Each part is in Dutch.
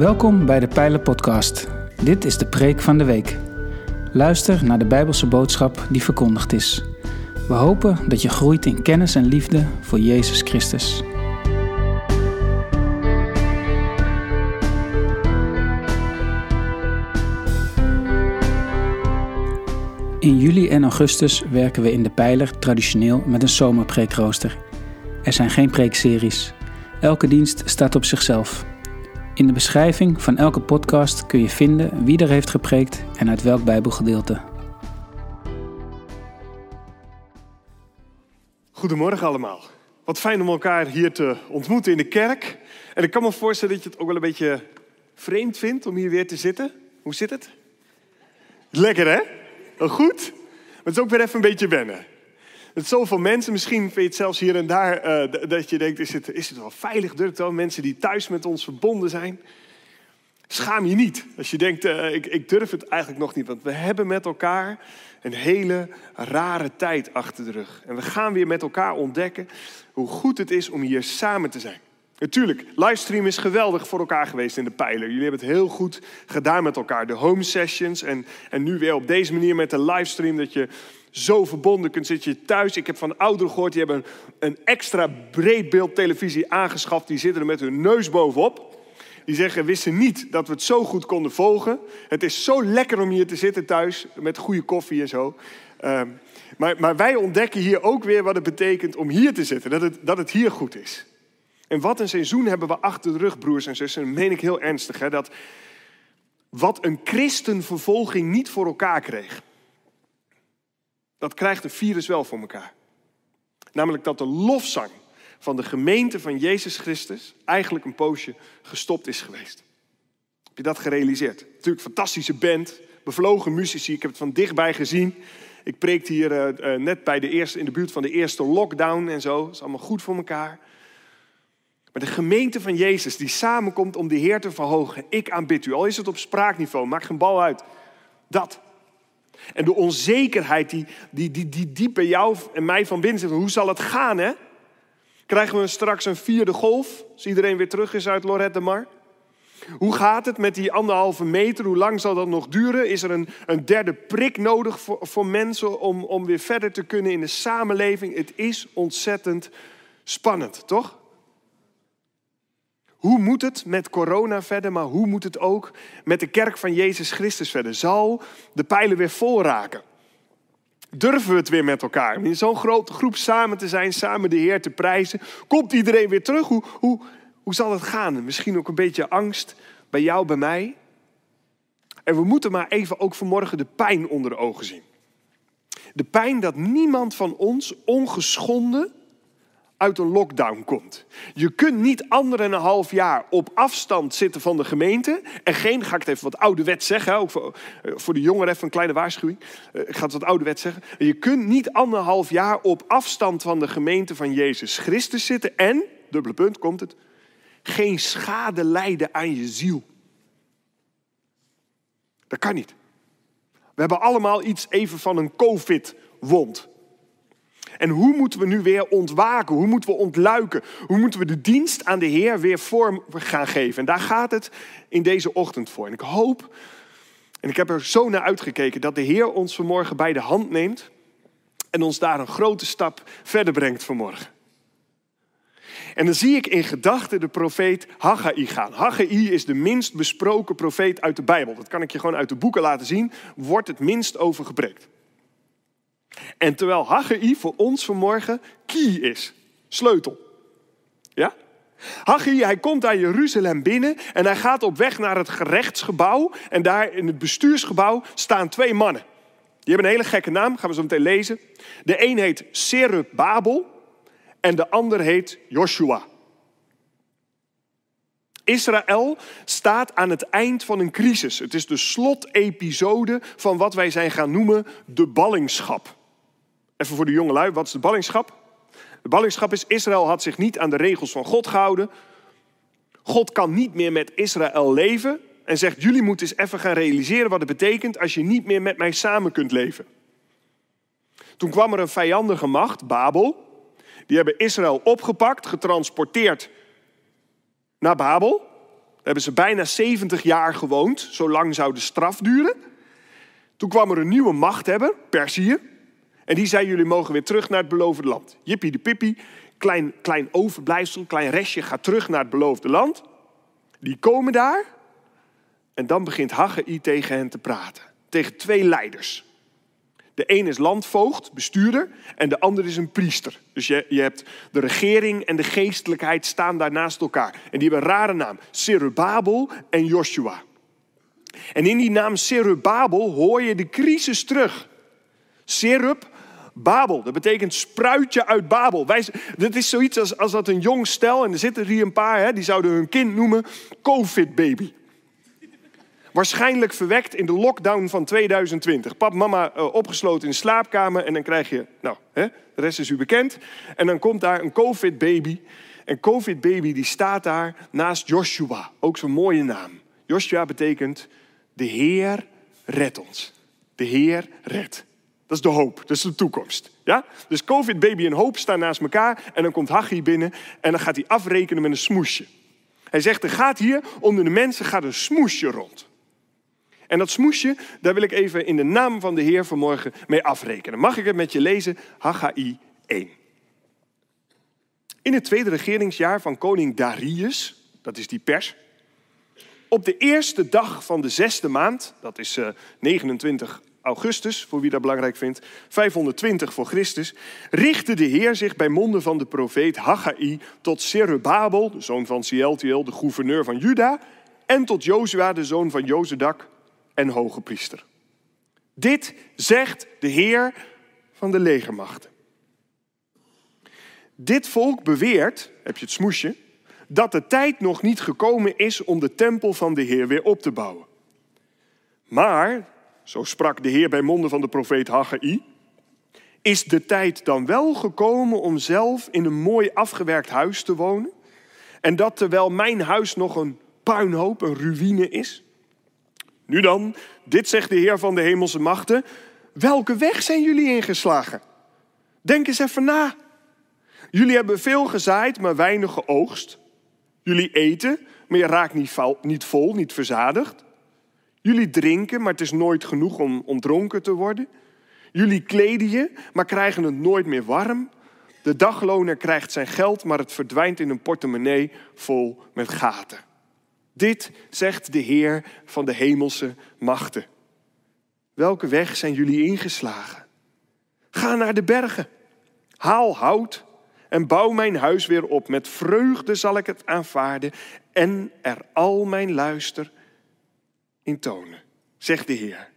Welkom bij de Pijlen Podcast. Dit is de preek van de week. Luister naar de Bijbelse boodschap die verkondigd is. We hopen dat je groeit in kennis en liefde voor Jezus Christus. In juli en augustus werken we in de Pijler traditioneel met een zomerpreekrooster. Er zijn geen preekseries. Elke dienst staat op zichzelf. In de beschrijving van elke podcast kun je vinden wie er heeft gepreekt en uit welk Bijbelgedeelte. Goedemorgen allemaal. Wat fijn om elkaar hier te ontmoeten in de kerk. En ik kan me voorstellen dat je het ook wel een beetje vreemd vindt om hier weer te zitten. Hoe zit het? Lekker hè? Goed? Maar het is ook weer even een beetje wennen. Met zoveel mensen, misschien vind je het zelfs hier en daar, uh, dat je denkt, is het, is het wel veilig? Durkt wel mensen die thuis met ons verbonden zijn? Schaam je niet als je denkt, uh, ik, ik durf het eigenlijk nog niet. Want we hebben met elkaar een hele rare tijd achter de rug. En we gaan weer met elkaar ontdekken hoe goed het is om hier samen te zijn. Natuurlijk, livestream is geweldig voor elkaar geweest in de pijler. Jullie hebben het heel goed gedaan met elkaar. De home sessions en, en nu weer op deze manier met de livestream... dat je zo verbonden kunt zitten thuis. Ik heb van ouderen gehoord, die hebben een extra breedbeeldtelevisie aangeschaft. Die zitten er met hun neus bovenop. Die zeggen, wisten niet dat we het zo goed konden volgen. Het is zo lekker om hier te zitten thuis, met goede koffie en zo. Uh, maar, maar, wij ontdekken hier ook weer wat het betekent om hier te zitten. Dat het, dat het hier goed is. En wat een seizoen hebben we achter de rug, broers en zussen. Dat meen ik heel ernstig. Hè? Dat wat een christenvervolging niet voor elkaar kreeg. Dat krijgt de virus wel voor elkaar. Namelijk dat de lofzang van de gemeente van Jezus Christus eigenlijk een poosje gestopt is geweest. Heb je dat gerealiseerd? Natuurlijk fantastische band, bevlogen muzici. Ik heb het van dichtbij gezien. Ik preekte hier uh, uh, net bij de eerste, in de buurt van de eerste lockdown en zo. Dat is allemaal goed voor elkaar. Maar de gemeente van Jezus die samenkomt om de Heer te verhogen. Ik aanbid u. Al is het op spraakniveau, maakt geen bal uit. Dat. En de onzekerheid die, die, die, die diep bij jou en mij van binnen zit. Hoe zal het gaan, hè? Krijgen we straks een vierde golf, als iedereen weer terug is uit Lorette de Mar? Hoe gaat het met die anderhalve meter? Hoe lang zal dat nog duren? Is er een, een derde prik nodig voor, voor mensen om, om weer verder te kunnen in de samenleving? Het is ontzettend spannend, toch? Hoe moet het met corona verder, maar hoe moet het ook met de kerk van Jezus Christus verder? Zal de pijlen weer vol raken? Durven we het weer met elkaar? In zo'n grote groep samen te zijn, samen de Heer te prijzen. Komt iedereen weer terug? Hoe, hoe, hoe zal het gaan? Misschien ook een beetje angst bij jou, bij mij. En we moeten maar even ook vanmorgen de pijn onder de ogen zien. De pijn dat niemand van ons ongeschonden uit een lockdown komt. Je kunt niet anderhalf jaar op afstand zitten van de gemeente. En geen, ga ik het even wat ouderwet zeggen, voor, eh, voor de jongeren even een kleine waarschuwing. Eh, ik ga het wat ouderwet zeggen. Je kunt niet anderhalf jaar op afstand van de gemeente van Jezus Christus zitten. En, dubbele punt, komt het, geen schade lijden aan je ziel. Dat kan niet. We hebben allemaal iets even van een COVID-wond. En hoe moeten we nu weer ontwaken? Hoe moeten we ontluiken? Hoe moeten we de dienst aan de Heer weer vorm gaan geven? En daar gaat het in deze ochtend voor. En ik hoop, en ik heb er zo naar uitgekeken, dat de Heer ons vanmorgen bij de hand neemt en ons daar een grote stap verder brengt vanmorgen. En dan zie ik in gedachten de profeet Haggai gaan. Haggai is de minst besproken profeet uit de Bijbel. Dat kan ik je gewoon uit de boeken laten zien. Wordt het minst over gepreekt. En terwijl Haggai voor ons vanmorgen key is, sleutel. Ja? Haggai, hij komt aan Jeruzalem binnen en hij gaat op weg naar het gerechtsgebouw. En daar in het bestuursgebouw staan twee mannen. Die hebben een hele gekke naam, gaan we zo meteen lezen. De een heet Serub Babel en de ander heet Joshua. Israël staat aan het eind van een crisis. Het is de slotepisode van wat wij zijn gaan noemen de ballingschap. Even voor de jonge lui, wat is de ballingschap? De ballingschap is, Israël had zich niet aan de regels van God gehouden. God kan niet meer met Israël leven. En zegt, jullie moeten eens even gaan realiseren wat het betekent als je niet meer met mij samen kunt leven. Toen kwam er een vijandige macht, Babel. Die hebben Israël opgepakt, getransporteerd naar Babel. hebben ze bijna 70 jaar gewoond. Zo lang zou de straf duren. Toen kwam er een nieuwe machthebber, Perzië. En die zei, jullie mogen weer terug naar het beloofde land. Jippie de pippie, klein, klein overblijfsel, klein restje gaat terug naar het beloofde land. Die komen daar. En dan begint Haggai tegen hen te praten. Tegen twee leiders. De een is landvoogd, bestuurder, en de ander is een priester. Dus je, je hebt de regering en de geestelijkheid staan daar naast elkaar. En die hebben een rare naam, Serubabel en Joshua. En in die naam Serubabel hoor je de crisis terug. Serub, Babel, dat betekent spruitje uit Babel. Wij, dit is zoiets als, als dat een jong stel, en er zitten hier een paar, hè, die zouden hun kind noemen COVID-baby. Waarschijnlijk verwekt in de lockdown van 2020. Pap, mama uh, opgesloten in de slaapkamer en dan krijg je, nou, hè, de rest is u bekend. En dan komt daar een COVID-baby. En COVID-baby die staat daar naast Joshua, ook zo'n mooie naam. Joshua betekent, de Heer redt ons. De Heer redt. Dat is de hoop, dat is de toekomst. Ja? Dus COVID-baby en hoop staan naast elkaar en dan komt Haggai binnen en dan gaat hij afrekenen met een smoesje. Hij zegt, er gaat hier onder de mensen gaat een smoesje rond. En dat smoesje, daar wil ik even in de naam van de Heer vanmorgen mee afrekenen. Mag ik het met je lezen? Haggai 1. In het tweede regeringsjaar van koning Darius, dat is die pers, op de eerste dag van de zesde maand, dat is 29 eh, augustus, voor wie dat belangrijk vindt, 520 voor Christus, richtte de Heer zich bij monden van de profeet Haggai tot Zerubabel, de zoon van Sieltiel, de gouverneur van Juda, en tot Jozua, de zoon van Jozedak, en hoge priester. Dit zegt de Heer van de legermachten. Dit volk beweert, heb je het smoesje, dat de tijd nog niet gekomen is om de tempel van de Heer weer op te bouwen. Maar, zo sprak de Heer bij monden van de profeet Haggai, is de tijd dan wel gekomen om zelf in een mooi afgewerkt huis te wonen? En dat terwijl mijn huis nog een puinhoop, een ruïne is? Nu dan, dit zegt de Heer van de hemelse machten. Welke weg zijn jullie ingeslagen? Denk eens even na. Jullie hebben veel gezaaid, maar weinig geoogst. Jullie eten, maar je raakt niet vol, niet verzadigd. Jullie drinken, maar het is nooit genoeg om, om dronken te worden. Jullie kleden je, maar krijgen het nooit meer warm. De dagloner krijgt zijn geld, maar het verdwijnt in een portemonnee vol met gaten. Dit zegt de Heer van de hemelse machten. Welke weg zijn jullie ingeslagen? Ga naar de bergen, haal hout en bouw mijn huis weer op. Met vreugde zal ik het aanvaarden en er al mijn luister in tonen, zegt de Heer.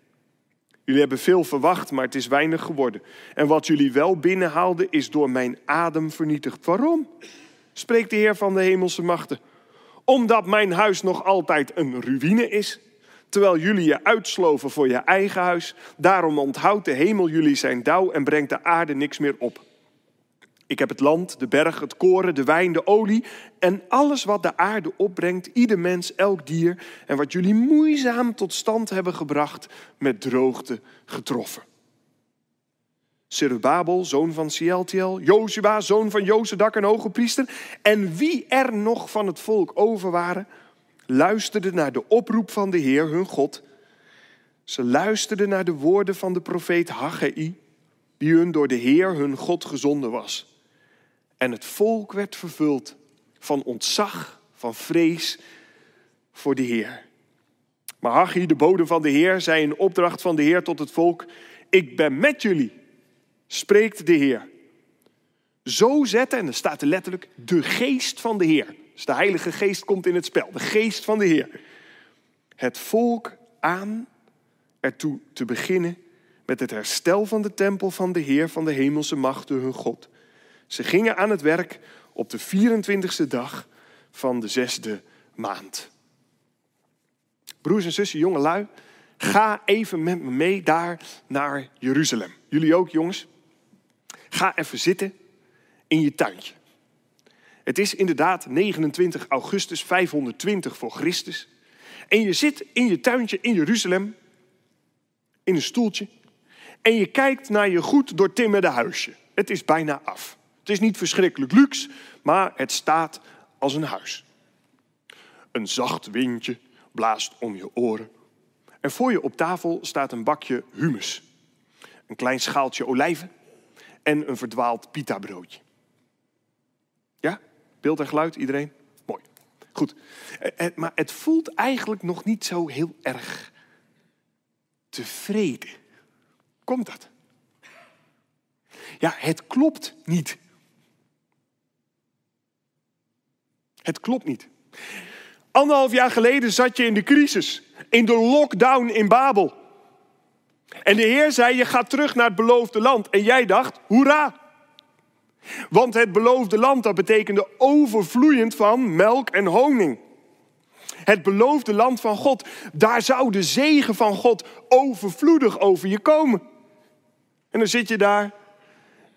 Jullie hebben veel verwacht, maar het is weinig geworden. En wat jullie wel binnenhaalden is door mijn adem vernietigd. Waarom? Spreekt de Heer van de hemelse machten omdat mijn huis nog altijd een ruïne is, terwijl jullie je uitsloven voor je eigen huis. Daarom onthoudt de hemel jullie zijn dauw en brengt de aarde niks meer op. Ik heb het land, de berg, het koren, de wijn, de olie en alles wat de aarde opbrengt, ieder mens, elk dier en wat jullie moeizaam tot stand hebben gebracht, met droogte getroffen. Zerubabel, zoon van Sieltiel, Jozua, zoon van Jozedak en hoge priester. En wie er nog van het volk over waren, luisterden naar de oproep van de Heer, hun God. Ze luisterden naar de woorden van de profeet Haggai, die hun door de Heer, hun God, gezonden was. En het volk werd vervuld van ontzag, van vrees voor de Heer. Maar Haggai, de bode van de Heer, zei in opdracht van de Heer tot het volk: Ik ben met jullie spreekt de Heer. Zo zetten, en er staat er letterlijk, de geest van de Heer. Dus de Heilige Geest komt in het spel, de geest van de Heer. Het volk aan ertoe te beginnen met het herstel van de tempel van de Heer van de hemelse machten, hun God. Ze gingen aan het werk op de 24e dag van de zesde maand. Broers en zussen, jonge lui, ga even met me mee daar naar Jeruzalem. Jullie ook, jongens? Ga even zitten in je tuintje. Het is inderdaad 29 augustus 520 voor Christus. En je zit in je tuintje in Jeruzalem, in een stoeltje. En je kijkt naar je goed doortimmerde huisje. Het is bijna af. Het is niet verschrikkelijk luxe, maar het staat als een huis. Een zacht windje blaast om je oren. En voor je op tafel staat een bakje humus. Een klein schaaltje olijven en een verdwaald pita broodje. Ja? Beeld en geluid, iedereen? Mooi. Goed. Eh, eh, maar het voelt eigenlijk nog niet zo heel erg tevreden. Komt dat? Ja, het klopt niet. Het klopt niet. Anderhalf jaar geleden zat je in de crisis, in de lockdown in Babel. En de Heer zei: Je gaat terug naar het beloofde land. En jij dacht: Hoera! Want het beloofde land, dat betekende overvloeiend van melk en honing. Het beloofde land van God, daar zou de zegen van God overvloedig over je komen. En dan zit je daar.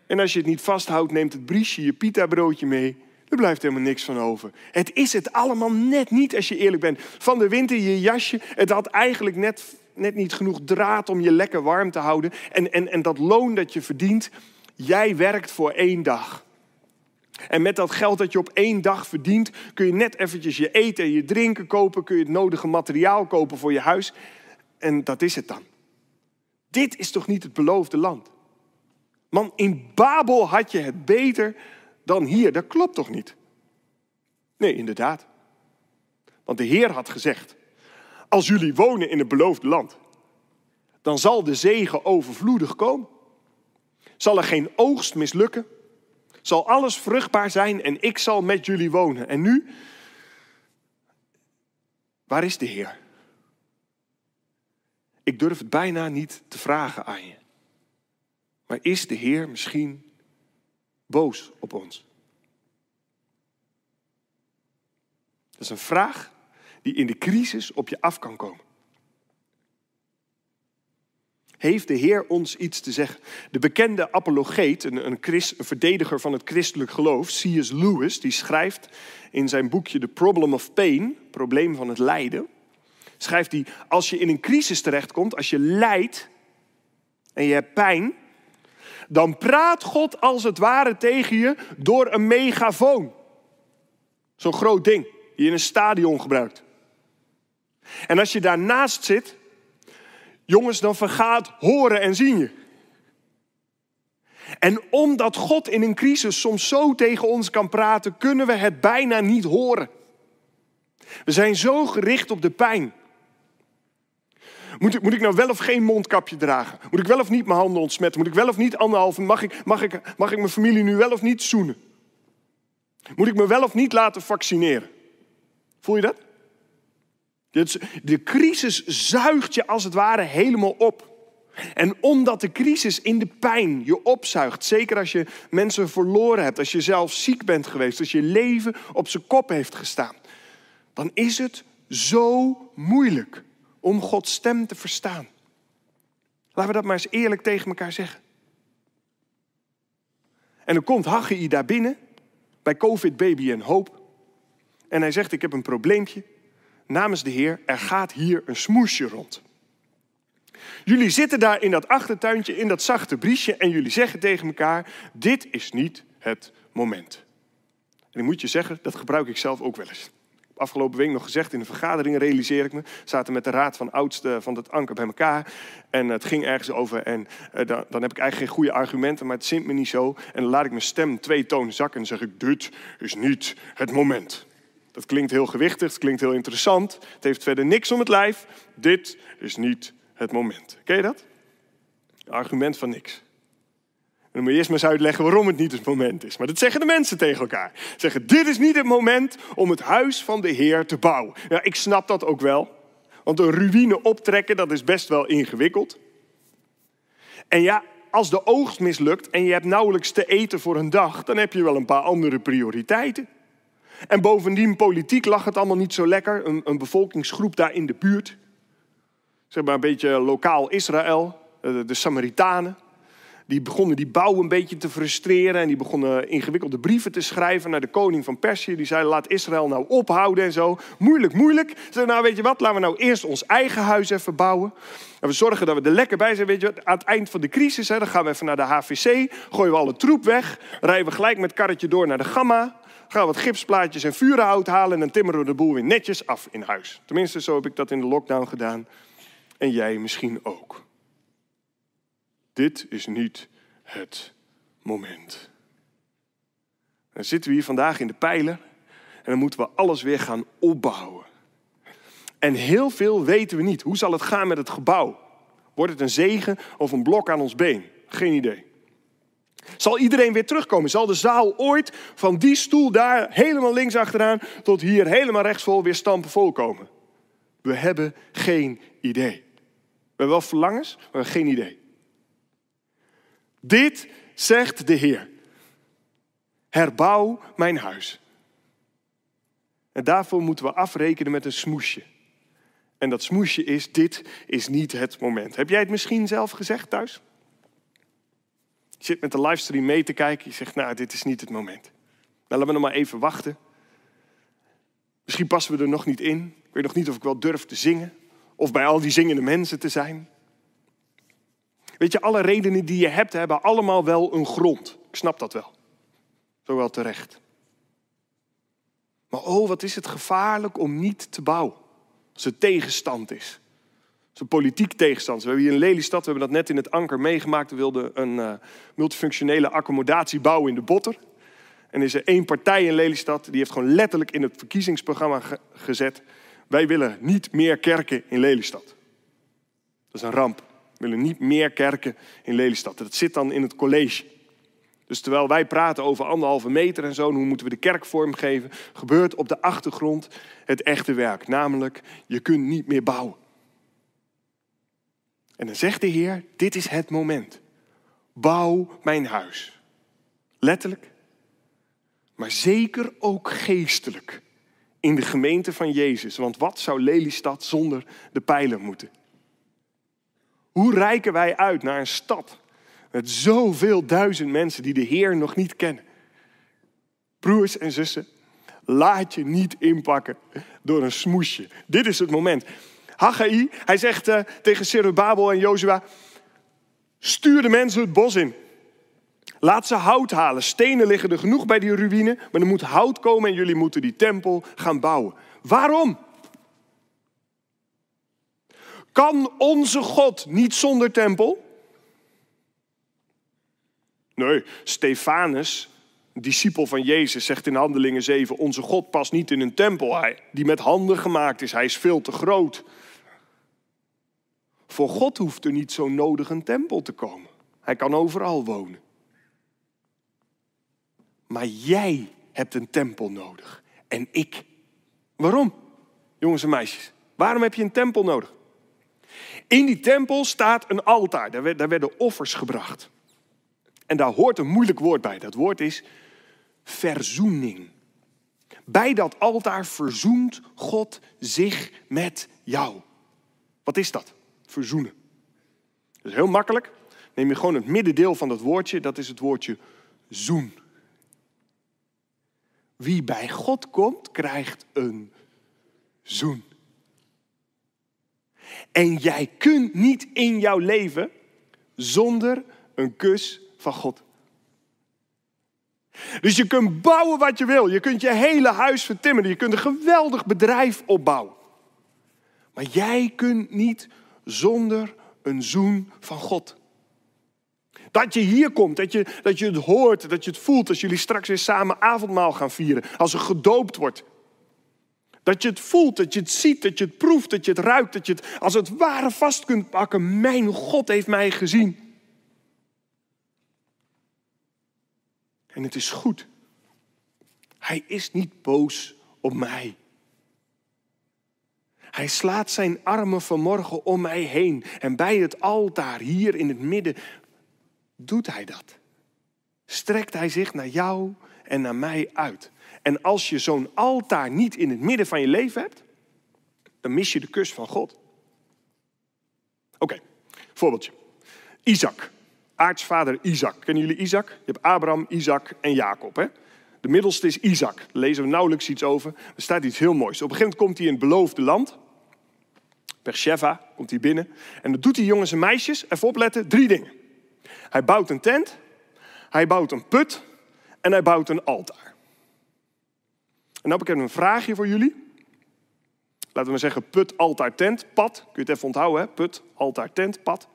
En als je het niet vasthoudt, neemt het briesje je pita broodje mee. Er blijft helemaal niks van over. Het is het allemaal net niet, als je eerlijk bent. Van de winter je jasje, het had eigenlijk net, net niet genoeg draad om je lekker warm te houden. En, en, en dat loon dat je verdient, jij werkt voor één dag. En met dat geld dat je op één dag verdient, kun je net eventjes je eten en je drinken kopen, kun je het nodige materiaal kopen voor je huis. En dat is het dan. Dit is toch niet het beloofde land? Man, in Babel had je het beter dan hier. Dat klopt toch niet? Nee, inderdaad. Want de Heer had gezegd: Als jullie wonen in het beloofde land, dan zal de zegen overvloedig komen. Zal er geen oogst mislukken? Zal alles vruchtbaar zijn en ik zal met jullie wonen. En nu, waar is de Heer? Ik durf het bijna niet te vragen aan je. Maar is de Heer misschien boos op ons? Dat is een vraag die in de crisis op je af kan komen. Heeft de Heer ons iets te zeggen? De bekende apologeet, een, een, christ, een verdediger van het christelijk geloof, C.S. Lewis, die schrijft in zijn boekje The Problem of Pain, probleem van het lijden, schrijft hij, als je in een crisis terechtkomt, als je lijdt en je hebt pijn, dan praat God als het ware tegen je door een megafoon. Zo'n groot ding die je in een stadion gebruikt. En als je daarnaast zit, jongens, dan vergaat horen en zien je. En omdat God in een crisis soms zo tegen ons kan praten, kunnen we het bijna niet horen. We zijn zo gericht op de pijn. Moet ik, moet ik nou wel of geen mondkapje dragen? Moet ik wel of niet mijn handen ontsmetten? Moet ik wel of niet anderhalve? Mag ik, mag ik, mag ik mijn familie nu wel of niet zoenen? Moet ik me wel of niet laten vaccineren? Voel je dat? De crisis zuigt je als het ware helemaal op. En omdat de crisis in de pijn je opzuigt, zeker als je mensen verloren hebt, als je zelf ziek bent geweest, als je leven op zijn kop heeft gestaan, dan is het zo moeilijk om Gods stem te verstaan. Laten we dat maar eens eerlijk tegen elkaar zeggen. En dan komt Haggai daar binnen bij COVID Baby en Hoop. En hij zegt: Ik heb een probleempje. Namens de Heer, er gaat hier een smoesje rond. Jullie zitten daar in dat achtertuintje, in dat zachte briesje. En jullie zeggen tegen elkaar: Dit is niet het moment. En ik moet je zeggen, dat gebruik ik zelf ook wel eens afgelopen week nog gezegd in de vergadering, realiseer ik me. Zaten met de raad van oudsten van het anker bij elkaar. En het ging ergens over. En uh, dan, dan, heb ik eigenlijk geen goede argumenten, maar het zint me niet zo. En dan laat ik mijn stem twee tonen zakken en zeg ik: Dit is niet het moment. Dat klinkt heel gewichtig, het klinkt heel interessant. Het heeft verder niks om het lijf. Dit is niet het moment. Ken je dat? Argument van niks dan moet je eerst maar eens uitleggen waarom het niet het moment is. Maar dat zeggen de mensen tegen elkaar. Ze zeggen, dit is niet het moment om het huis van de Heer te bouwen. Ja, ik snap dat ook wel. Want een ruïne optrekken, dat is best wel ingewikkeld. En ja, als de oogst mislukt en je hebt nauwelijks te eten voor een dag, dan heb je wel een paar andere prioriteiten. En bovendien, politiek lag het allemaal niet zo lekker. Een, een bevolkingsgroep daar in de buurt, zeg maar een beetje lokaal Israël, de Samaritanen, die begonnen die bouw een beetje te frustreren. En die begonnen ingewikkelde brieven te schrijven naar de koning van Perzië. Die zei, laat Israël nou ophouden en zo. Moeilijk, moeilijk. Ze nou weet je wat, laten we nou eerst ons eigen huis even bouwen. En we zorgen dat we er lekker bij zijn. Weet je wat, aan het eind van de crisis, hè, dan gaan we even naar de HVC. Gooien we alle troep weg. Rijden we gelijk met karretje door naar de Gamma. gaan we wat gipsplaatjes en vurenhout halen en dan timmeren we de boel weer netjes af in huis. Tenminste, zo heb ik dat in de lockdown gedaan. En jij misschien ook. Dit is niet het moment. Dan zitten we hier vandaag in de pijler en dan moeten we alles weer gaan opbouwen. En heel veel weten we niet. Hoe zal het gaan met het gebouw? Wordt het een zegen of een blok aan ons been? Geen idee. Zal iedereen weer terugkomen? Zal de zaal ooit van die stoel daar helemaal links achteraan tot hier helemaal rechtsvol weer stampen volkomen? We hebben geen idee. We hebben wel verlangens, maar geen idee. Dit zegt de Heer. Herbouw mijn huis. En daarvoor moeten we afrekenen met een smoesje. En dat smoesje is, dit is niet het moment. Heb jij het misschien zelf gezegd thuis? Je zit met de livestream mee te kijken. Je zegt, nou, dit is niet het moment. Nou, laten we nog maar even wachten. Misschien passen we er nog niet in. Ik weet nog niet of ik wel durf te zingen. Of bij al die zingende mensen te zijn. Weet je, alle redenen die je hebt, hebben allemaal wel een grond. Ik snap dat wel. Zo wel terecht. Maar oh, wat is het gevaarlijk om niet te bouwen. Als er tegenstand is. Als er politiek tegenstand. We hebben hier in Lelystad, we hebben dat net in het anker meegemaakt. We wilden een uh, multifunctionele accommodatie bouwen in de Botter. En is er één partij in Lelystad, die heeft gewoon letterlijk in het verkiezingsprogramma gezet. Wij willen niet meer kerken in Lelystad. Dat is een ramp. We willen niet meer kerken in Lelystad. Dat zit dan in het college. Dus terwijl wij praten over anderhalve meter en zo, hoe moeten we de kerk vormgeven, gebeurt op de achtergrond het echte werk. Namelijk, je kunt niet meer bouwen. En dan zegt de Heer, dit is het moment. Bouw mijn huis. Letterlijk, maar zeker ook geestelijk. In de gemeente van Jezus. Want wat zou Lelystad zonder de pijlen moeten? Hoe reiken wij uit naar een stad met zoveel duizend mensen die de Heer nog niet kennen? Broers en zussen, laat je niet inpakken door een smoesje. Dit is het moment. Haggai, hij zegt uh, tegen Zerubabel en Jozua, stuur de mensen het bos in. Laat ze hout halen. Stenen liggen er genoeg bij die ruïne, maar er moet hout komen en jullie moeten die tempel gaan bouwen. Waarom? Kan onze God niet zonder tempel? Nee, Stefanus, discipel van Jezus, zegt in Handelingen 7: Onze God past niet in een tempel die met handen gemaakt is. Hij is veel te groot. Voor God hoeft er niet zo nodig een tempel te komen. Hij kan overal wonen. Maar jij hebt een tempel nodig. En ik. Waarom? Jongens en meisjes. Waarom heb je een tempel nodig? In die tempel staat een altaar. Daar werden offers gebracht. En daar hoort een moeilijk woord bij. Dat woord is verzoening. Bij dat altaar verzoent God zich met jou. Wat is dat? Verzoenen. Dat is heel makkelijk. Neem je gewoon het middendeel van dat woordje, dat is het woordje zoen. Wie bij God komt, krijgt een zoen. En jij kunt niet in jouw leven zonder een kus van God. Dus je kunt bouwen wat je wil. Je kunt je hele huis vertimmeren. Je kunt een geweldig bedrijf opbouwen. Maar jij kunt niet zonder een zoen van God. Dat je hier komt, dat je, dat je het hoort, dat je het voelt als jullie straks weer samen avondmaal gaan vieren. Als er gedoopt wordt. Dat je het voelt, dat je het ziet, dat je het proeft, dat je het ruikt, dat je het als het ware vast kunt pakken. Mijn God heeft mij gezien. En het is goed. Hij is niet boos op mij. Hij slaat zijn armen vanmorgen om mij heen. En bij het altaar, hier in het midden, doet hij dat. Strekt hij zich naar jou en naar mij uit. En als je zo'n altaar niet in het midden van je leven hebt, dan mis je de kus van God. Oké, voorbeeldje. Isaac, aartsvader Isaac. Kennen jullie Isaac? Je hebt Abraham, Isaac en Jacob. Hè? De middelste is Isaac. Daar lezen we nauwelijks iets over. Er staat iets heel moois. Op een gegeven moment komt hij in het beloofde land. Beersheba komt hij binnen. En dan doet hij jongens en meisjes, even opletten, drie dingen. Hij bouwt een tent, hij bouwt een put en hij bouwt een altaar. En dan heb ik een vraagje voor jullie. Laten we maar zeggen put, altaar, tent, pad. Kun je het even onthouden? Put, altaar, tent, pad.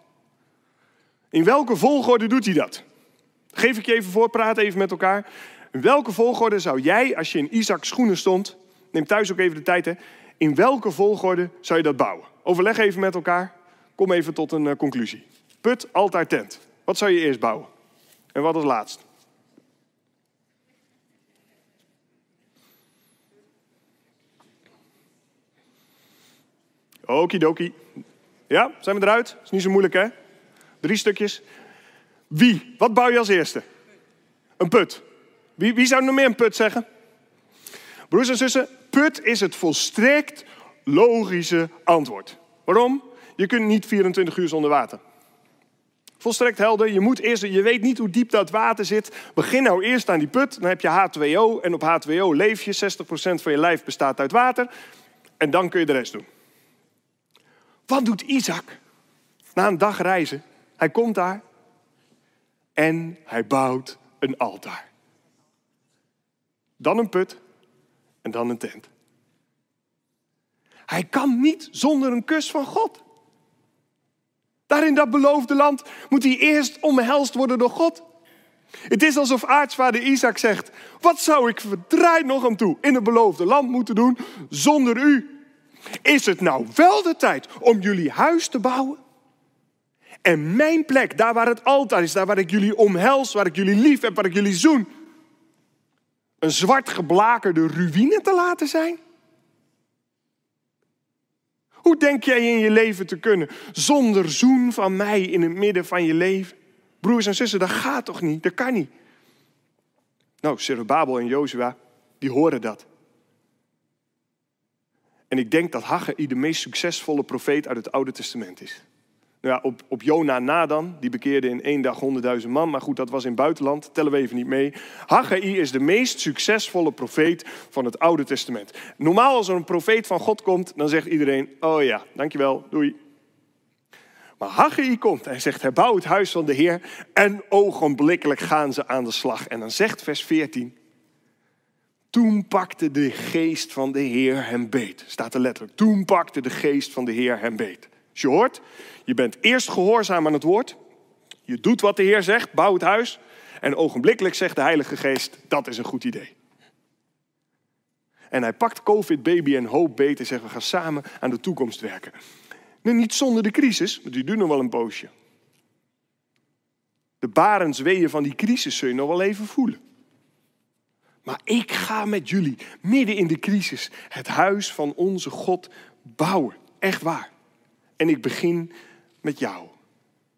In welke volgorde doet hij dat? Geef ik je even voor, praat even met elkaar. In welke volgorde zou jij, als je in Isaacs schoenen stond, neem thuis ook even de tijd, hè, in welke volgorde zou je dat bouwen? Overleg even met elkaar, kom even tot een uh, conclusie. Put, altaar, tent. Wat zou je eerst bouwen? En wat als laatst? Okidoki. Ja, zijn we eruit? Is niet zo moeilijk, hè? Drie stukjes. Wie? Wat bouw je als eerste? Een put. Wie, wie zou nog meer een put zeggen? Broers en zussen, put is het volstrekt logische antwoord. Waarom? Je kunt niet 24 uur zonder water. Volstrekt helder. Je, moet eerst, je weet niet hoe diep dat water zit. Begin nou eerst aan die put. Dan heb je H2O. En op H2O leef je. 60% van je lijf bestaat uit water. En dan kun je de rest doen. Wat doet Isaac? Na een dag reizen. Hij komt daar. En hij bouwt een altaar. Dan een put. En dan een tent. Hij kan niet zonder een kus van God. Daar in dat beloofde land moet hij eerst omhelst worden door God. Het is alsof aartsvader Isaac zegt: Wat zou ik verdraaid nog aan toe in het beloofde land moeten doen zonder u? Is het nou wel de tijd om jullie huis te bouwen? En mijn plek, daar waar het altaar is, daar waar ik jullie omhels, waar ik jullie lief heb, waar ik jullie zoen, een zwart geblakerde ruïne te laten zijn? Hoe denk jij in je leven te kunnen zonder zoen van mij in het midden van je leven? Broers en zussen, dat gaat toch niet? Dat kan niet. Nou, Babel en Jozua, die horen dat. En ik denk dat Haggai de meest succesvolle profeet uit het Oude Testament is. Nou ja, op, op Jona na dan, die bekeerde in één dag honderdduizend man. Maar goed, dat was in buitenland, tellen we even niet mee. Haggai is de meest succesvolle profeet van het Oude Testament. Normaal als er een profeet van God komt, dan zegt iedereen, oh ja, dankjewel, doei. Maar Haggai komt en zegt, herbouw het huis van de Heer. En ogenblikkelijk gaan ze aan de slag. En dan zegt vers 14, toen pakte de geest van de Heer hem beet. Staat er letterlijk. Toen pakte de geest van de Heer hem beet. Als je hoort, je bent eerst gehoorzaam aan het woord. Je doet wat de Heer zegt, bouw het huis. En ogenblikkelijk zegt de Heilige Geest, dat is een goed idee. En hij pakt COVID, baby en hoop beet en zegt, we gaan samen aan de toekomst werken. Nu, niet zonder de crisis, want die duurt nog wel een poosje. De barensweeën van die crisis zul je nog wel even voelen. Maar ik ga met jullie midden in de crisis het huis van onze God bouwen. Echt waar. En ik begin met jou.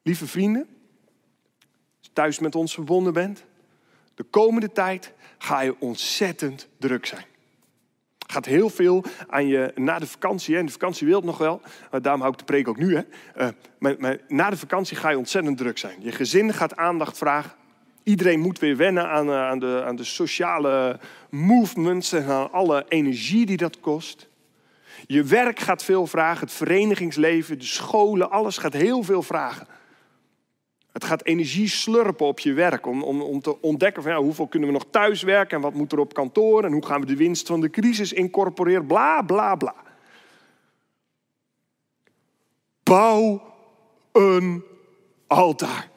Lieve vrienden, als je thuis met ons verbonden bent, de komende tijd ga je ontzettend druk zijn. Gaat heel veel aan je na de vakantie, en de vakantie wil het nog wel, daarom hou ik de preek ook nu. Hè. Uh, maar, maar na de vakantie ga je ontzettend druk zijn. Je gezin gaat aandacht vragen. Iedereen moet weer wennen aan, eh, aan, de, aan de sociale movements en aan alle energie die dat kost. Je werk gaat veel vragen, het verenigingsleven, de scholen, alles gaat heel veel vragen. Het gaat energie slurpen op je werk om, om, om te ontdekken van ja, hoeveel kunnen we nog thuis werken en wat moet er op kantoor en hoe gaan we de winst van de crisis incorporeren, bla bla bla. Bouw een altaar.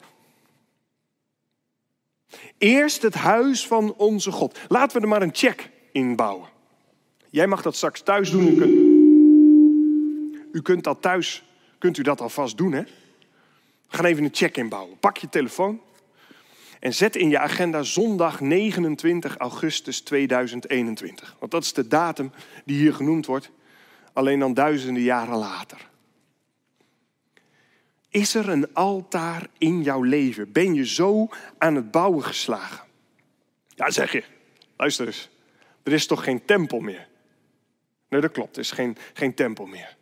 Eerst het huis van onze God. Laten we er maar een check in bouwen. Jij mag dat straks thuis doen. U kunt, dat thuis, kunt u dat alvast doen hè. We even een check inbouwen. Pak je telefoon en zet in je agenda zondag 29 augustus 2021. Want dat is de datum die hier genoemd wordt, alleen dan duizenden jaren later. Is er een altaar in jouw leven? Ben je zo aan het bouwen geslagen? Ja, zeg je. Luister eens. Er is toch geen tempel meer? Nee, dat klopt. Er is geen, geen tempel meer.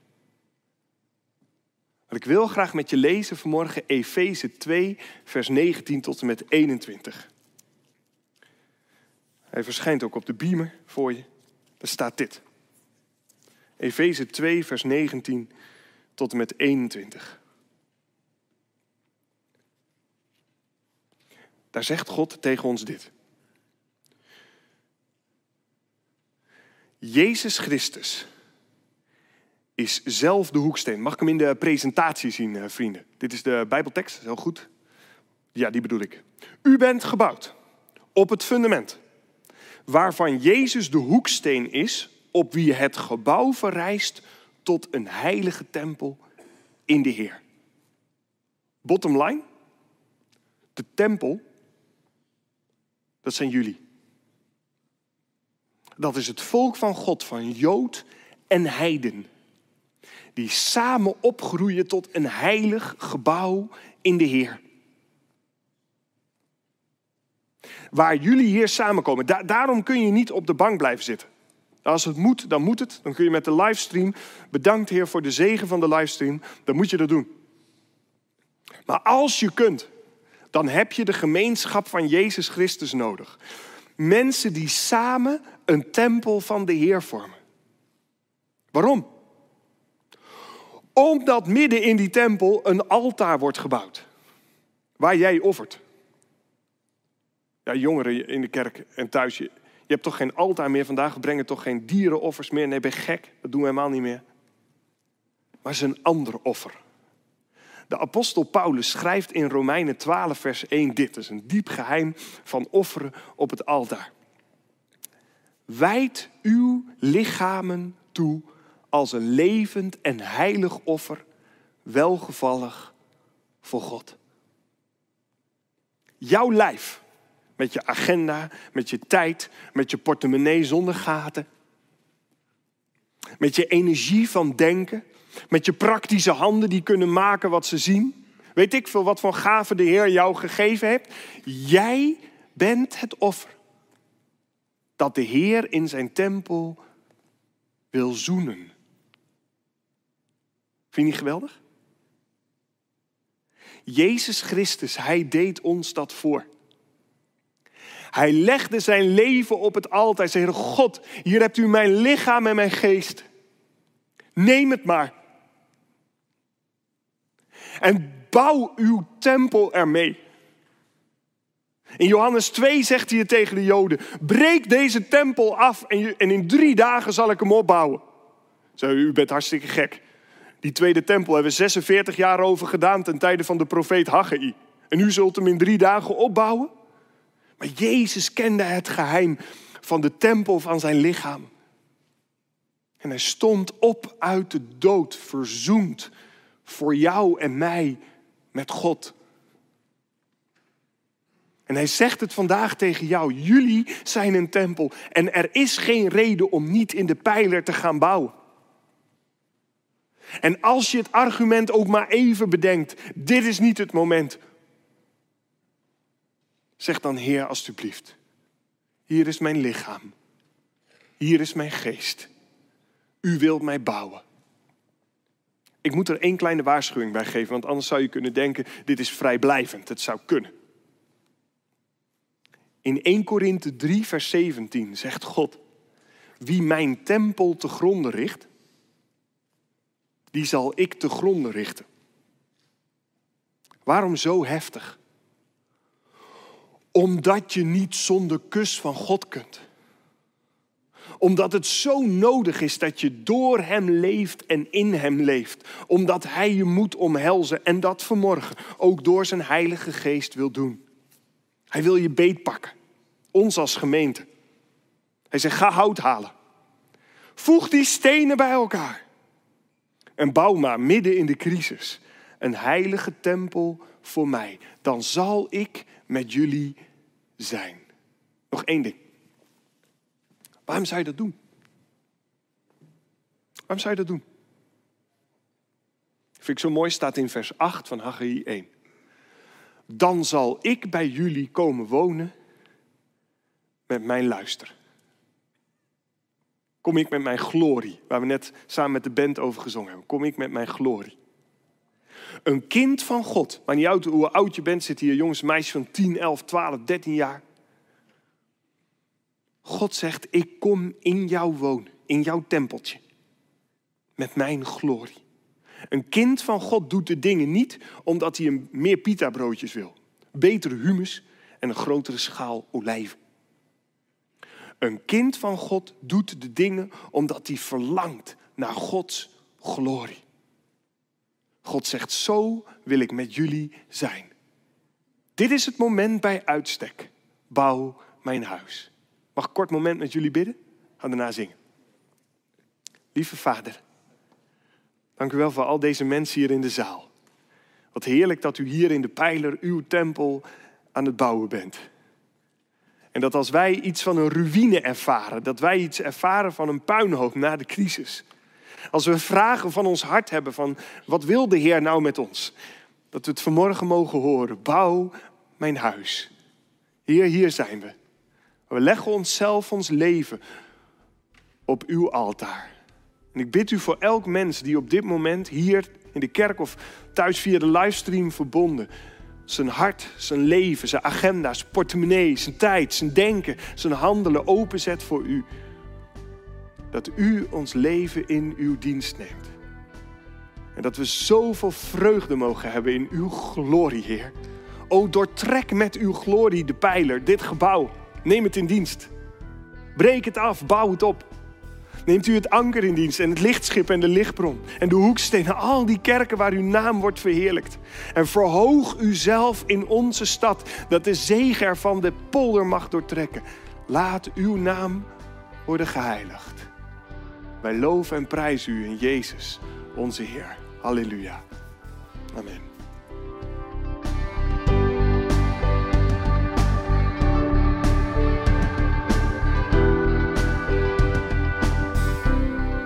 Ik wil graag met je lezen vanmorgen Efeze 2, vers 19 tot en met 21. Hij verschijnt ook op de beamer voor je. Daar staat dit. Efeze 2, vers 19 tot en met 21. Daar zegt God tegen ons dit. Jezus Christus is zelf de hoeksteen. Mag ik hem in de presentatie zien, eh, vrienden? Dit is de Bijbeltekst, heel goed. Ja, die bedoel ik. U bent gebouwd op het fundament, waarvan Jezus de hoeksteen is, op wie het gebouw verrijst tot een heilige tempel in de Heer. Bottom line, de tempel, dat zijn jullie. Dat is het volk van God, van Jood en Heiden. Die samen opgroeien tot een heilig gebouw in de Heer. Waar jullie hier samenkomen. daarom kun je niet op de bank blijven zitten. Als het moet, dan moet het. Dan kun je met de livestream. Bedankt Heer voor de zegen van de livestream. Dan moet je dat doen. Maar als je kunt, dan heb je de gemeenschap van Jezus Christus nodig. Mensen die samen een tempel van de Heer vormen. Waarom? Omdat midden in die tempel een altaar wordt gebouwd. Waar jij offert. Ja, jongeren in de kerk en thuis, je, je hebt toch geen altaar meer vandaag. We brengen toch geen dierenoffers meer. Nee, ben gek. Dat doen we helemaal niet meer. Maar het is een ander offer. De apostel Paulus schrijft in Romeinen 12, vers 1 dit. Is een diep geheim van offeren op het altaar. Wijd uw lichamen toe als een levend en heilig offer, welgevallig voor God. Jouw lijf, met je agenda, met je tijd, met je portemonnee zonder gaten, met je energie van denken, met je praktische handen die kunnen maken wat ze zien. Weet ik veel wat voor gave de Heer jou gegeven heeft. Jij bent het offer dat de Heer in zijn tempel wil zoenen. Vind je niet geweldig? Jezus Christus, hij deed ons dat voor. Hij legde zijn leven op het altaar. Hij zei, God, hier hebt u mijn lichaam en mijn geest. Neem het maar. En bouw uw tempel ermee. In Johannes 2 zegt hij het tegen de Joden: breek deze tempel af en in drie dagen zal ik hem opbouwen. Zo, u bent hartstikke gek. Die tweede tempel hebben we 46 jaar over gedaan ten tijde van de profeet Haggai. En u zult hem in drie dagen opbouwen? Maar Jezus kende het geheim van de tempel van zijn lichaam. En hij stond op uit de dood, verzoend voor jou en mij met God. En hij zegt het vandaag tegen jou. Jullie zijn een tempel. En er is geen reden om niet in de pijler te gaan bouwen. En als je het argument ook maar even bedenkt, dit is niet het moment. Zeg dan, Heer, alstublieft. Hier is mijn lichaam. Hier is mijn geest. U wilt mij bouwen. Ik moet er één kleine waarschuwing bij geven, want anders zou je kunnen denken, dit is vrijblijvend. Het zou kunnen. In 1 Korinthe 3, vers 17 zegt God, wie mijn tempel te gronden richt, die zal ik te gronden richten. Waarom zo heftig? Omdat je niet zonder kus van God kunt. Omdat het zo nodig is dat je door Hem leeft en in Hem leeft. Omdat Hij je moet omhelzen en dat vanmorgen ook door zijn Heilige Geest wil doen. Hij wil je beetpakken, ons als gemeente. Hij zegt, ga hout halen. Voeg die stenen bij elkaar. En bouw maar midden in de crisis een heilige tempel voor mij. Dan zal ik met jullie zijn. Nog één ding. Waarom zou je dat doen? Waarom zou je dat doen? Vind ik zo mooi, staat in vers 8 van Haggai 1. Dan zal ik bij jullie komen wonen met mijn luister. Kom ik met mijn glorie, waar we net samen met de band over gezongen hebben. Kom ik met mijn glorie. Een kind van God, maar niet uit hoe oud je bent, zit hier jongens, meisjes van 10, 11, 12, 13 jaar. God zegt, ik kom in jou wonen, in jouw tempeltje. Met mijn glorie. Een kind van God doet de dingen niet omdat hij meer pita broodjes wil. Betere humus en een grotere schaal olijven. Een kind van God doet de dingen omdat hij verlangt naar Gods glorie. God zegt, zo wil ik met jullie zijn. Dit is het moment bij uitstek. Bouw mijn huis. Mag ik een kort moment met jullie bidden? Ga daarna zingen. Lieve Vader, dank u wel voor al deze mensen hier in de zaal. Wat heerlijk dat u hier in de pijler uw tempel aan het bouwen bent. En dat als wij iets van een ruïne ervaren, dat wij iets ervaren van een puinhoop na de crisis. Als we vragen van ons hart hebben van wat wil de Heer nou met ons? Dat we het vanmorgen mogen horen. Bouw mijn huis. Heer, hier zijn we. We leggen onszelf, ons leven op uw altaar. En ik bid u voor elk mens die op dit moment hier in de kerk of thuis via de livestream verbonden, zijn hart, zijn leven, zijn agenda, zijn portemonnee, zijn tijd, zijn denken, zijn handelen openzet voor u. Dat u ons leven in uw dienst neemt. En dat we zoveel vreugde mogen hebben in uw glorie, Heer. O, doortrek met uw glorie de pijler, dit gebouw. Neem het in dienst. Breek het af, bouw het op. Neemt u het anker in dienst en het lichtschip en de lichtbron en de hoekstenen, al die kerken waar uw naam wordt verheerlijkt. En verhoog uzelf in onze stad, dat de zege ervan de polder mag doortrekken. Laat uw naam worden geheiligd. Wij loven en prijzen u in Jezus, onze Heer. Halleluja. Amen.